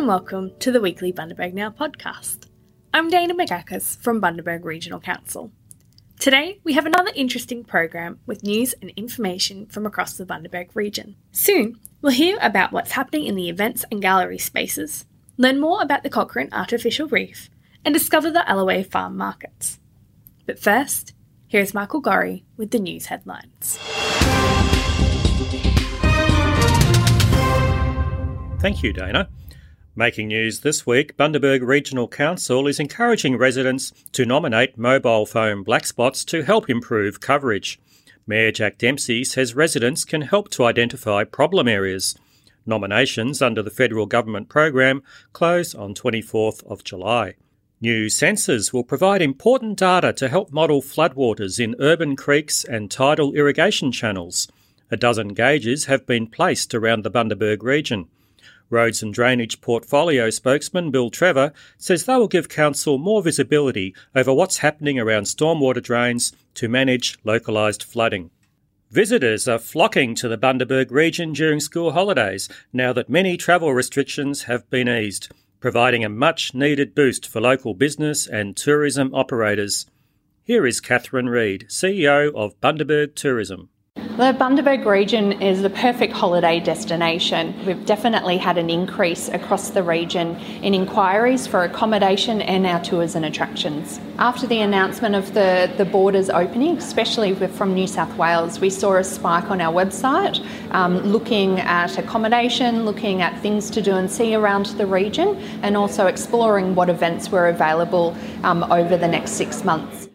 and welcome to the weekly Bundaberg Now podcast. I'm Dana McAckers from Bundaberg Regional Council. Today, we have another interesting program with news and information from across the Bundaberg region. Soon, we'll hear about what's happening in the events and gallery spaces, learn more about the Cochrane Artificial Reef, and discover the Alloway Farm markets. But first, here's Michael Gorry with the news headlines. Thank you, Dana. Making news this week, Bundaberg Regional Council is encouraging residents to nominate mobile phone black spots to help improve coverage. Mayor Jack Dempsey says residents can help to identify problem areas. Nominations under the federal government program close on 24th of July. New sensors will provide important data to help model floodwaters in urban creeks and tidal irrigation channels. A dozen gauges have been placed around the Bundaberg region. Roads and Drainage Portfolio spokesman Bill Trevor says they will give Council more visibility over what's happening around stormwater drains to manage localised flooding. Visitors are flocking to the Bundaberg region during school holidays now that many travel restrictions have been eased, providing a much needed boost for local business and tourism operators. Here is Catherine Reid, CEO of Bundaberg Tourism. The Bundaberg region is the perfect holiday destination. We've definitely had an increase across the region in inquiries for accommodation and our tours and attractions. After the announcement of the, the borders opening, especially from New South Wales, we saw a spike on our website um, looking at accommodation, looking at things to do and see around the region, and also exploring what events were available um, over the next six months.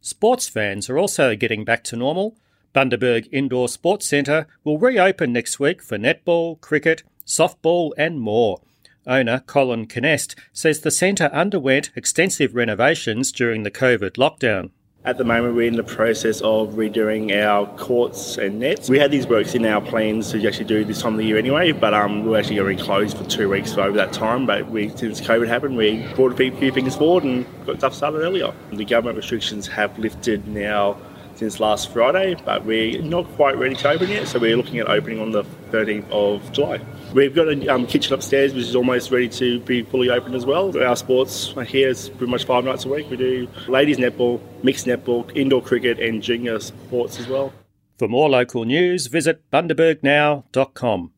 Sports fans are also getting back to normal Bundaberg Indoor Sports Centre will reopen next week for netball, cricket, softball, and more. Owner Colin Kinest says the centre underwent extensive renovations during the COVID lockdown. At the moment, we're in the process of redoing our courts and nets. We had these works in our plans to actually do this time of the year anyway, but um, we're actually going to be closed for two weeks over that time. But we, since COVID happened, we brought a few things forward and got stuff started earlier. The government restrictions have lifted now since last Friday, but we're not quite ready to open yet, so we're looking at opening on the 13th of July. We've got a um, kitchen upstairs which is almost ready to be fully open as well. Our sports here is pretty much five nights a week. We do ladies netball, mixed netball, indoor cricket, and junior sports as well. For more local news, visit bundabergnow.com.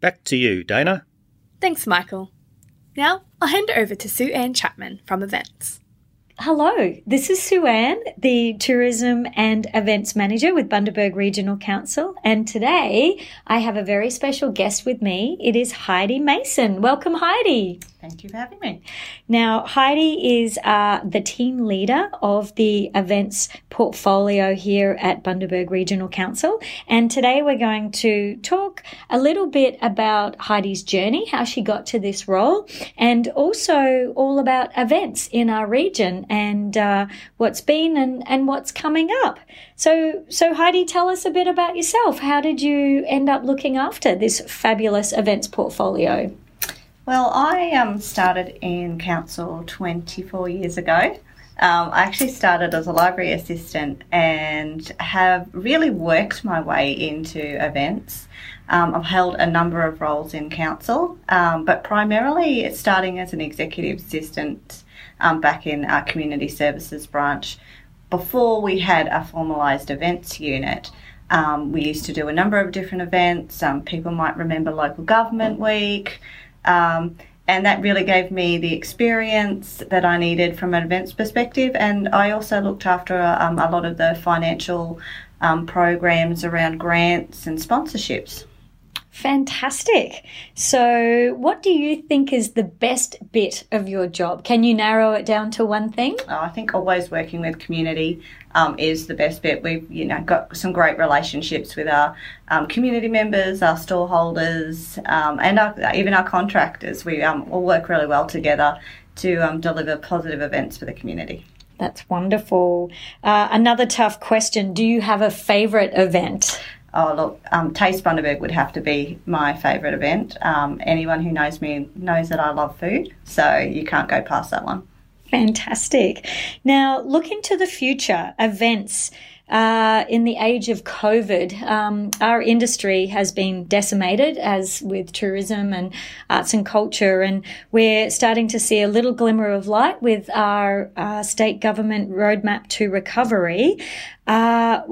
Back to you, Dana. Thanks, Michael. Now I'll hand over to Sue Ann Chapman from Events. Hello, this is Sue Ann, the Tourism and Events Manager with Bundaberg Regional Council. And today I have a very special guest with me. It is Heidi Mason. Welcome, Heidi. Thank you for having me. Now, Heidi is uh, the team leader of the events portfolio here at Bundaberg Regional Council. And today we're going to talk a little bit about Heidi's journey, how she got to this role, and also all about events in our region and uh, what's been and, and what's coming up. So, so Heidi, tell us a bit about yourself. How did you end up looking after this fabulous events portfolio? Well, I um, started in council 24 years ago. Um, I actually started as a library assistant and have really worked my way into events. Um, I've held a number of roles in council, um, but primarily starting as an executive assistant um, back in our community services branch. Before we had a formalised events unit, um, we used to do a number of different events. people might remember Local Government Week. Um, and that really gave me the experience that I needed from an events perspective. And I also looked after um, a lot of the financial um, programs around grants and sponsorships. Fantastic. So, what do you think is the best bit of your job? Can you narrow it down to one thing? Oh, I think always working with community um, is the best bit. We've you know got some great relationships with our um, community members, our store holders, um, and our, even our contractors. We um, all work really well together to um, deliver positive events for the community. That's wonderful. Uh, another tough question: Do you have a favourite event? Oh, look, um, Taste Bundaberg would have to be my favourite event. Um, anyone who knows me knows that I love food, so you can't go past that one. Fantastic. Now, look into the future events. uh, in the age of COVID, um, our industry has been decimated, as with tourism and arts and culture, and we're starting to see a little glimmer of light with our uh, state government roadmap to recovery. Uh,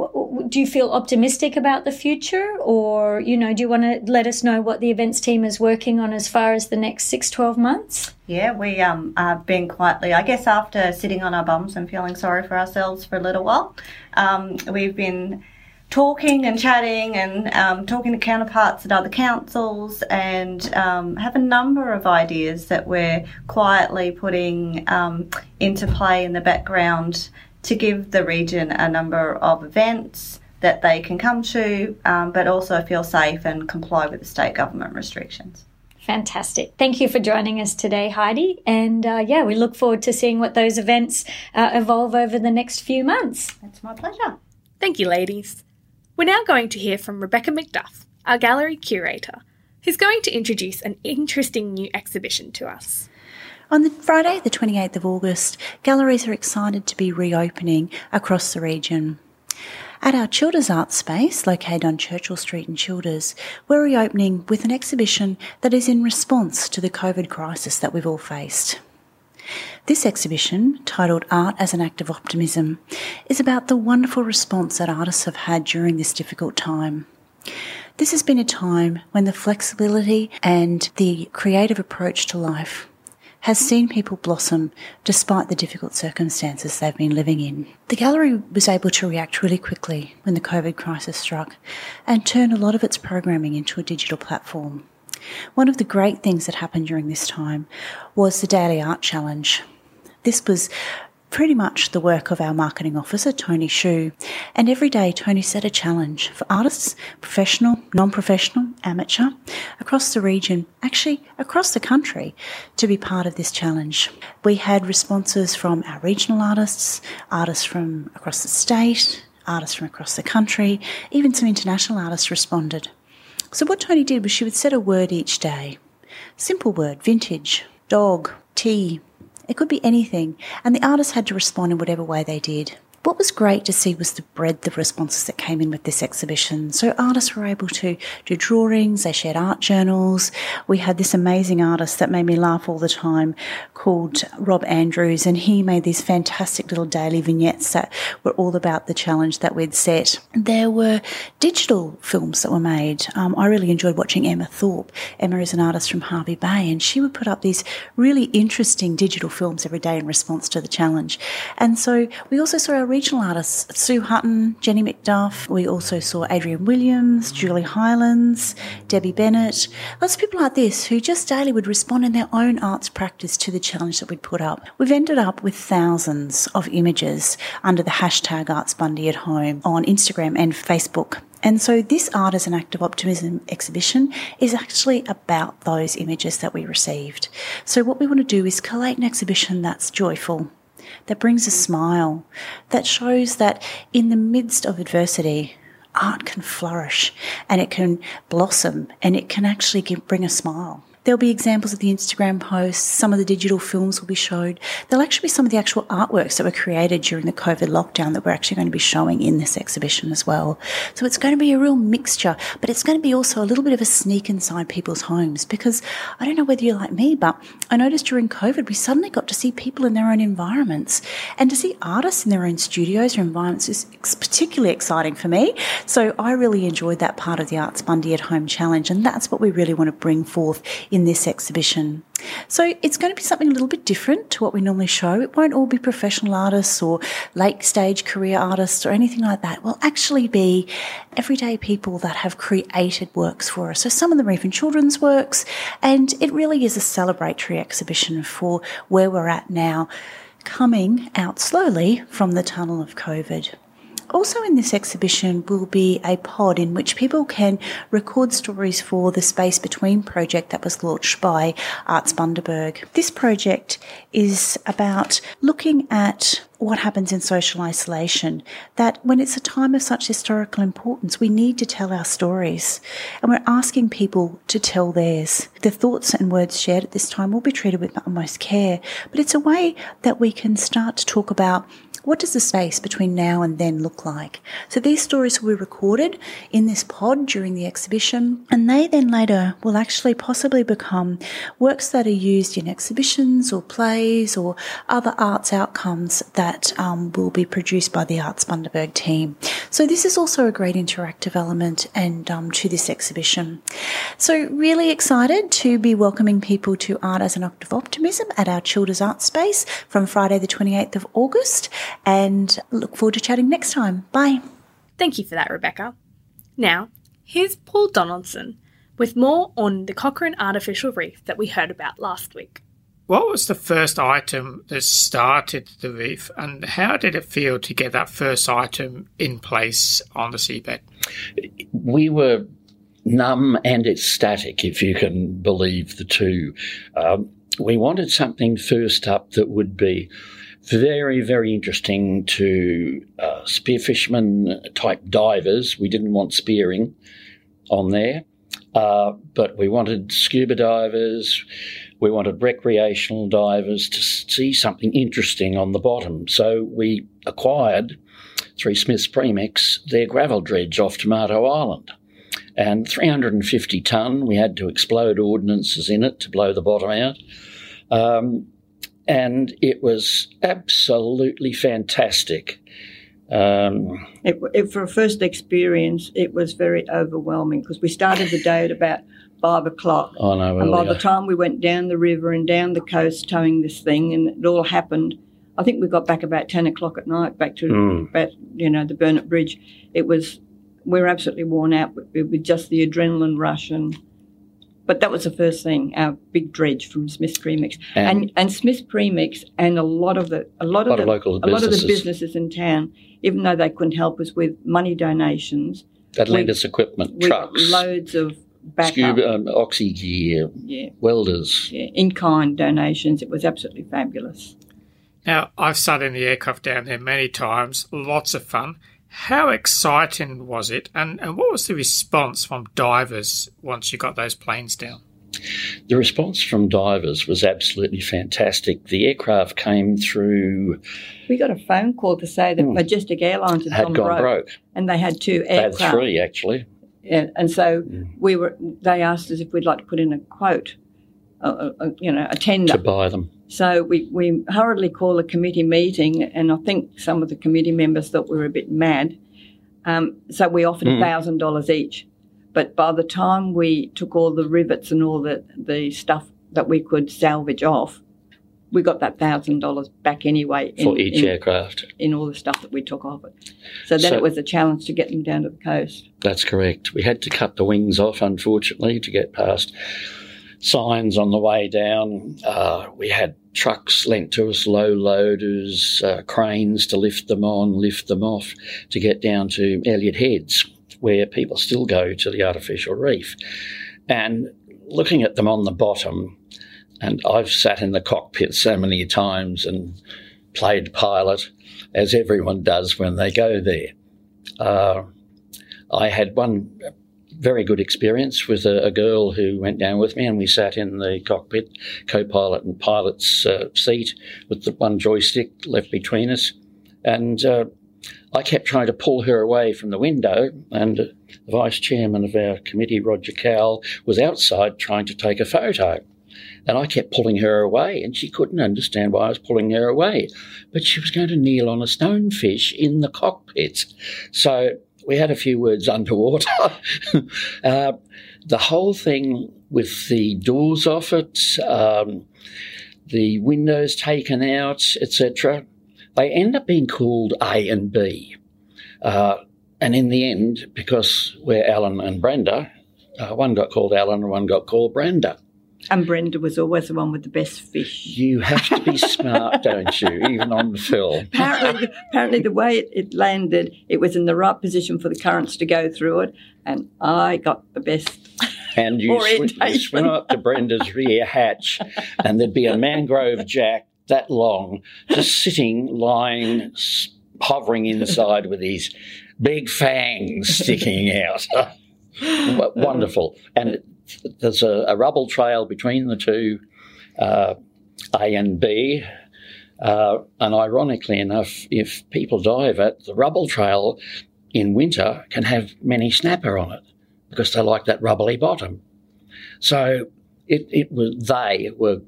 do you feel optimistic about the future, or you know, do you want to let us know what the events team is working on as far as the next six, 12 months? Yeah, we um, have been quietly, I guess, after sitting on our bums and feeling sorry for ourselves for a little while, um, we've been talking and chatting and um, talking to counterparts at other councils and um, have a number of ideas that we're quietly putting um, into play in the background to give the region a number of events that they can come to, um, but also feel safe and comply with the state government restrictions. Fantastic. Thank you for joining us today, Heidi. And uh, yeah, we look forward to seeing what those events uh, evolve over the next few months. It's my pleasure. Thank you, ladies. We're now going to hear from Rebecca McDuff, our gallery curator, who's going to introduce an interesting new exhibition to us. On the Friday, the 28th of August, galleries are excited to be reopening across the region. At our Childers Art Space, located on Churchill Street in Childers, we're reopening with an exhibition that is in response to the COVID crisis that we've all faced. This exhibition, titled Art as an Act of Optimism, is about the wonderful response that artists have had during this difficult time. This has been a time when the flexibility and the creative approach to life has seen people blossom despite the difficult circumstances they've been living in. The gallery was able to react really quickly when the COVID crisis struck and turn a lot of its programming into a digital platform. One of the great things that happened during this time was the Daily Art Challenge. This was pretty much the work of our marketing officer, Tony Shu. And every day, Tony set a challenge for artists, professional, non professional, amateur, across the region, actually across the country, to be part of this challenge. We had responses from our regional artists, artists from across the state, artists from across the country, even some international artists responded. So, what Tony did was she would set a word each day simple word, vintage, dog, tea, it could be anything, and the artists had to respond in whatever way they did. What was great to see was the breadth of responses that came in with this exhibition. So artists were able to do drawings, they shared art journals. We had this amazing artist that made me laugh all the time called Rob Andrews, and he made these fantastic little daily vignettes that were all about the challenge that we'd set. There were digital films that were made. Um, I really enjoyed watching Emma Thorpe. Emma is an artist from Hervey Bay, and she would put up these really interesting digital films every day in response to the challenge. And so we also saw our regional artists Sue Hutton, Jenny McDuff. We also saw Adrian Williams, Julie Highlands, Debbie Bennett. Lots of people like this who just daily would respond in their own arts practice to the challenge that we'd put up. We've ended up with thousands of images under the hashtag Arts Bundy at Home on Instagram and Facebook. And so, this Art as an Act of Optimism exhibition is actually about those images that we received. So, what we want to do is collate an exhibition that's joyful, that brings a smile, that shows that in the midst of adversity, art can flourish and it can blossom and it can actually give, bring a smile. There'll be examples of the Instagram posts, some of the digital films will be showed. There'll actually be some of the actual artworks that were created during the COVID lockdown that we're actually going to be showing in this exhibition as well. So it's going to be a real mixture, but it's going to be also a little bit of a sneak inside people's homes because I don't know whether you're like me, but I noticed during COVID we suddenly got to see people in their own environments and to see artists in their own studios or environments is particularly exciting for me. So I really enjoyed that part of the Arts Bundy at Home challenge and that's what we really want to bring forth in this exhibition. So it's going to be something a little bit different to what we normally show. It won't all be professional artists or late stage career artists or anything like that. It will actually be everyday people that have created works for us. So some of them are even children's works, and it really is a celebratory exhibition for where we're at now, coming out slowly from the tunnel of COVID. Also, in this exhibition will be a pod in which people can record stories for the Space Between project that was launched by Arts Bundaberg. This project is about looking at what happens in social isolation. That when it's a time of such historical importance, we need to tell our stories. And we're asking people to tell theirs. The thoughts and words shared at this time will be treated with utmost care, but it's a way that we can start to talk about what does the space between now and then look like? So these stories will be recorded in this pod during the exhibition, and they then later will actually possibly become works that are used in exhibitions or plays or other arts outcomes that um, will be produced by the Arts Bundaberg team. So this is also a great interactive element and um, to this exhibition. So really excited to be welcoming people to Art as an Act of Optimism at our Childers Art Space from Friday the 28th of August and look forward to chatting next time. Bye. Thank you for that, Rebecca. Now, here's Paul Donaldson with more on the Cochrane artificial reef that we heard about last week. What was the first item that started the reef, and how did it feel to get that first item in place on the seabed? We were numb and ecstatic, if you can believe the two. Um, we wanted something first up that would be very, very interesting to uh, type divers. We didn't want spearing on there, uh, but we wanted scuba divers. We wanted recreational divers to see something interesting on the bottom. So we acquired through Smith's Premix their gravel dredge off Tomato Island. And 350 tonne, we had to explode ordnances in it to blow the bottom out. Um, and it was absolutely fantastic. Um, it, it, for a first experience, it was very overwhelming because we started the day at about five o'clock. Oh, no, and by the time we went down the river and down the coast towing this thing, and it all happened, I think we got back about 10 o'clock at night, back to mm. about, you know, the Burnett Bridge. It was, we were absolutely worn out with, with just the adrenaline rush and but that was the first thing, our big dredge from Smith's Premix, and and, and Smith's Premix, and a lot of the a lot, a lot of, the, local a lot of the businesses in town, even though they couldn't help us with money donations, that lent us equipment, trucks, loads of backup, scuba, um, oxy gear, yeah. welders, yeah, in kind donations. It was absolutely fabulous. Now I've sat in the aircraft down there many times, lots of fun. How exciting was it, and, and what was the response from divers once you got those planes down? The response from divers was absolutely fantastic. The aircraft came through. We got a phone call to say that hmm. Majestic Airlines had, had gone, gone broke, broke, and they had two aircraft. They had three actually. Yeah, and so mm. we were. They asked us if we'd like to put in a quote, a, a, you know, a tender to buy them. So we, we hurriedly called a committee meeting, and I think some of the committee members thought we were a bit mad. Um, so we offered hmm. thousand dollars each. But by the time we took all the rivets and all the, the stuff that we could salvage off, we got that thousand dollars back anyway in, for each in, aircraft in all the stuff that we took off it. So then so, it was a challenge to get them down to the coast. That's correct. We had to cut the wings off, unfortunately, to get past signs on the way down. Uh, we had trucks lent to us, low loaders, uh, cranes to lift them on, lift them off to get down to Elliott Heads, where people still go to the artificial reef. And looking at them on the bottom, and I've sat in the cockpit so many times and played pilot, as everyone does when they go there. Uh, I had one very good experience with a, a, girl who went down with me, and we sat in the cockpit, co-pilot and pilot's uh, seat with the one joystick left between us, and uh, I kept trying to pull her away from the window, and the vice chairman of our committee, Roger Cowell, was outside trying to take a photo. And I kept pulling her away, and she couldn't understand why I was pulling her away. But she was going to kneel on a stonefish in the cockpit. So we had a few words underwater. uh, the whole thing with the doors off it, um, the windows taken out, etc., they end up being called A and B. Uh, and in the end, because we're Alan and Brenda, uh, one got called Alan and one got called Brenda. And Brenda was always the one with the best fish. You have to be smart, don't you? Even on the film. Apparently, apparently the way it, it, landed, it was in the right position for the currents to go through it, and I got the best. And you, sw- you swim up to Brenda's rear hatch, and there'd be a mangrove jack that long, just sitting, lying, hovering inside with his big fangs sticking out. Wonderful. And there's a, a, rubble trail between the two, uh, A and B. Uh, and ironically enough, if people dive it, the rubble trail in winter can have many snapper on it because they like that rubbly bottom. So it, it was they were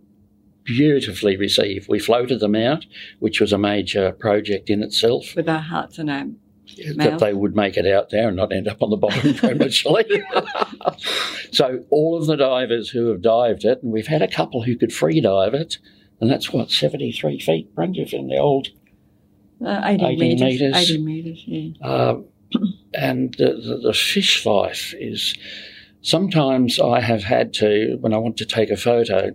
beautifully received. We floated them out, which was a major project in itself. With our hearts and our that they would make it out there and not end up on the bottom prematurely. so all of the divers who have dived it, and we've had a couple who could free dive it, and that's what seventy three feet, Brenda, in the old Uh, 80, 80 metres. metres. 80 metres, yeah. um, and the, the, the fish life is sometimes I have had to, when I want to take a photo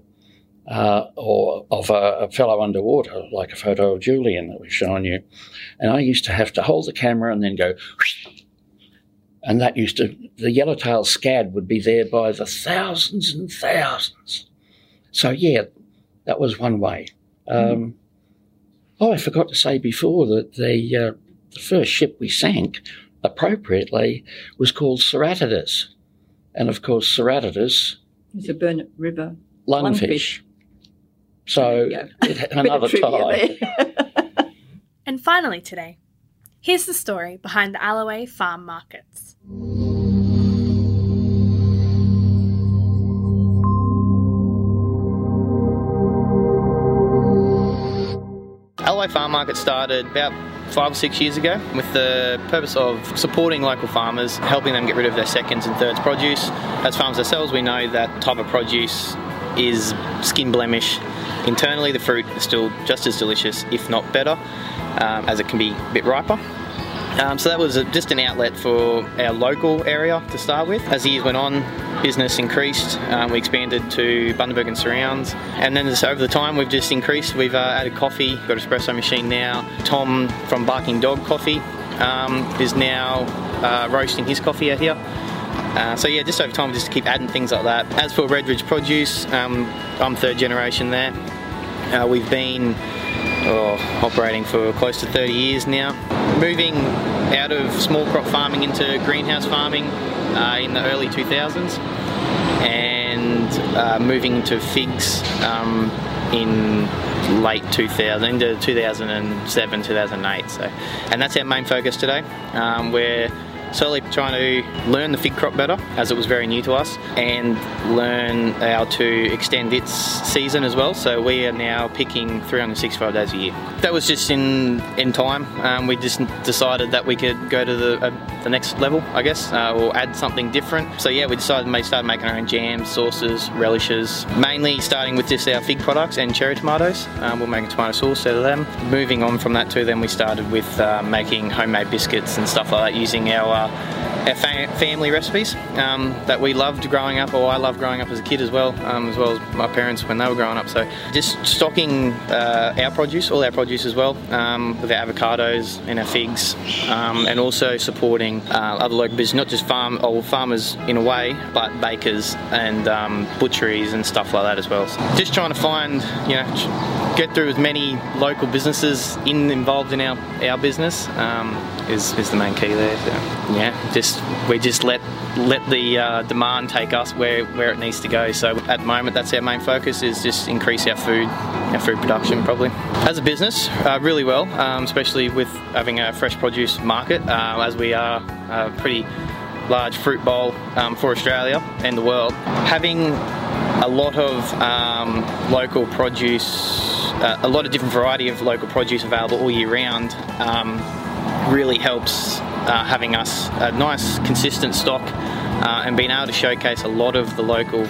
uh, or of a, a fellow underwater, like a photo of Julian that we've shown you, and I used to have to hold the camera and then go, and that used to, the yellowtail scad would be there by the thousands and thousands. So, yeah, that was one way. Um, Oh, I forgot to say before that the, uh, the first ship we sank, appropriately, was called Ceratodus. And of course, Ceratodus, It's a Burnett River. lungfish. So, another Bit tie. And finally, today, here's the story behind the Alloway farm markets. Alloway Farm Market started about five or six years ago with the purpose of supporting local farmers, helping them get rid of their seconds and thirds produce. As farmers ourselves, we know that type of produce is skin blemish. Internally, the fruit is still just as delicious, if not better, um, as it can be a bit riper. Um, so that was a, just an outlet for our local area to start with. As the years went on, business increased. Um, we expanded to Bundaberg and surrounds, and then over the time we've just increased. We've uh, added coffee, got espresso machine now. Tom from Barking Dog Coffee um, is now uh, roasting his coffee out here. Uh, so yeah, just over time, just keep adding things like that. As for Redridge Produce, um, I'm third generation there. Uh, we've been oh, operating for close to 30 years now. Moving out of small crop farming into greenhouse farming uh, in the early 2000s, and uh, moving to figs um, in late 2000 into 2007 2008 so and that's our main focus today um, we're slowly trying to learn the fig crop better as it was very new to us and learn how to extend its season as well. So we are now picking 365 days a year. That was just in in time. Um, we just decided that we could go to the uh, the next level I guess uh, or add something different. So yeah we decided to start making our own jams sauces relishes mainly starting with just our fig products and cherry tomatoes. Um, we'll make a tomato sauce out of them. Moving on from that too then we started with uh, making homemade biscuits and stuff like that using our uh, our fa- family recipes um, that we loved growing up, or I loved growing up as a kid as well, um, as well as my parents when they were growing up. So just stocking uh, our produce, all our produce as well, um, with our avocados and our figs, um, and also supporting uh, other local businesses, not just farm or farmers in a way, but bakers and um, butcheries and stuff like that as well. So just trying to find, you know, get through as many local businesses in involved in our, our business um, is, is the main key there. So, yeah, we just let let the uh, demand take us where, where it needs to go. So at the moment, that's our main focus is just increase our food our food production probably. As a business, uh, really well, um, especially with having a fresh produce market uh, as we are a pretty large fruit bowl um, for Australia and the world. Having a lot of um, local produce, uh, a lot of different variety of local produce available all year round um, really helps uh, having us a nice consistent stock uh, and being able to showcase a lot of the local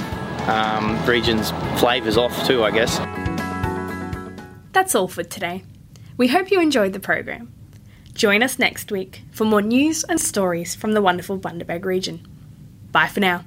um, region's flavours off too, I guess. That's all for today. We hope you enjoyed the program. Join us next week for more news and stories from the wonderful Bundaberg region. Bye for now.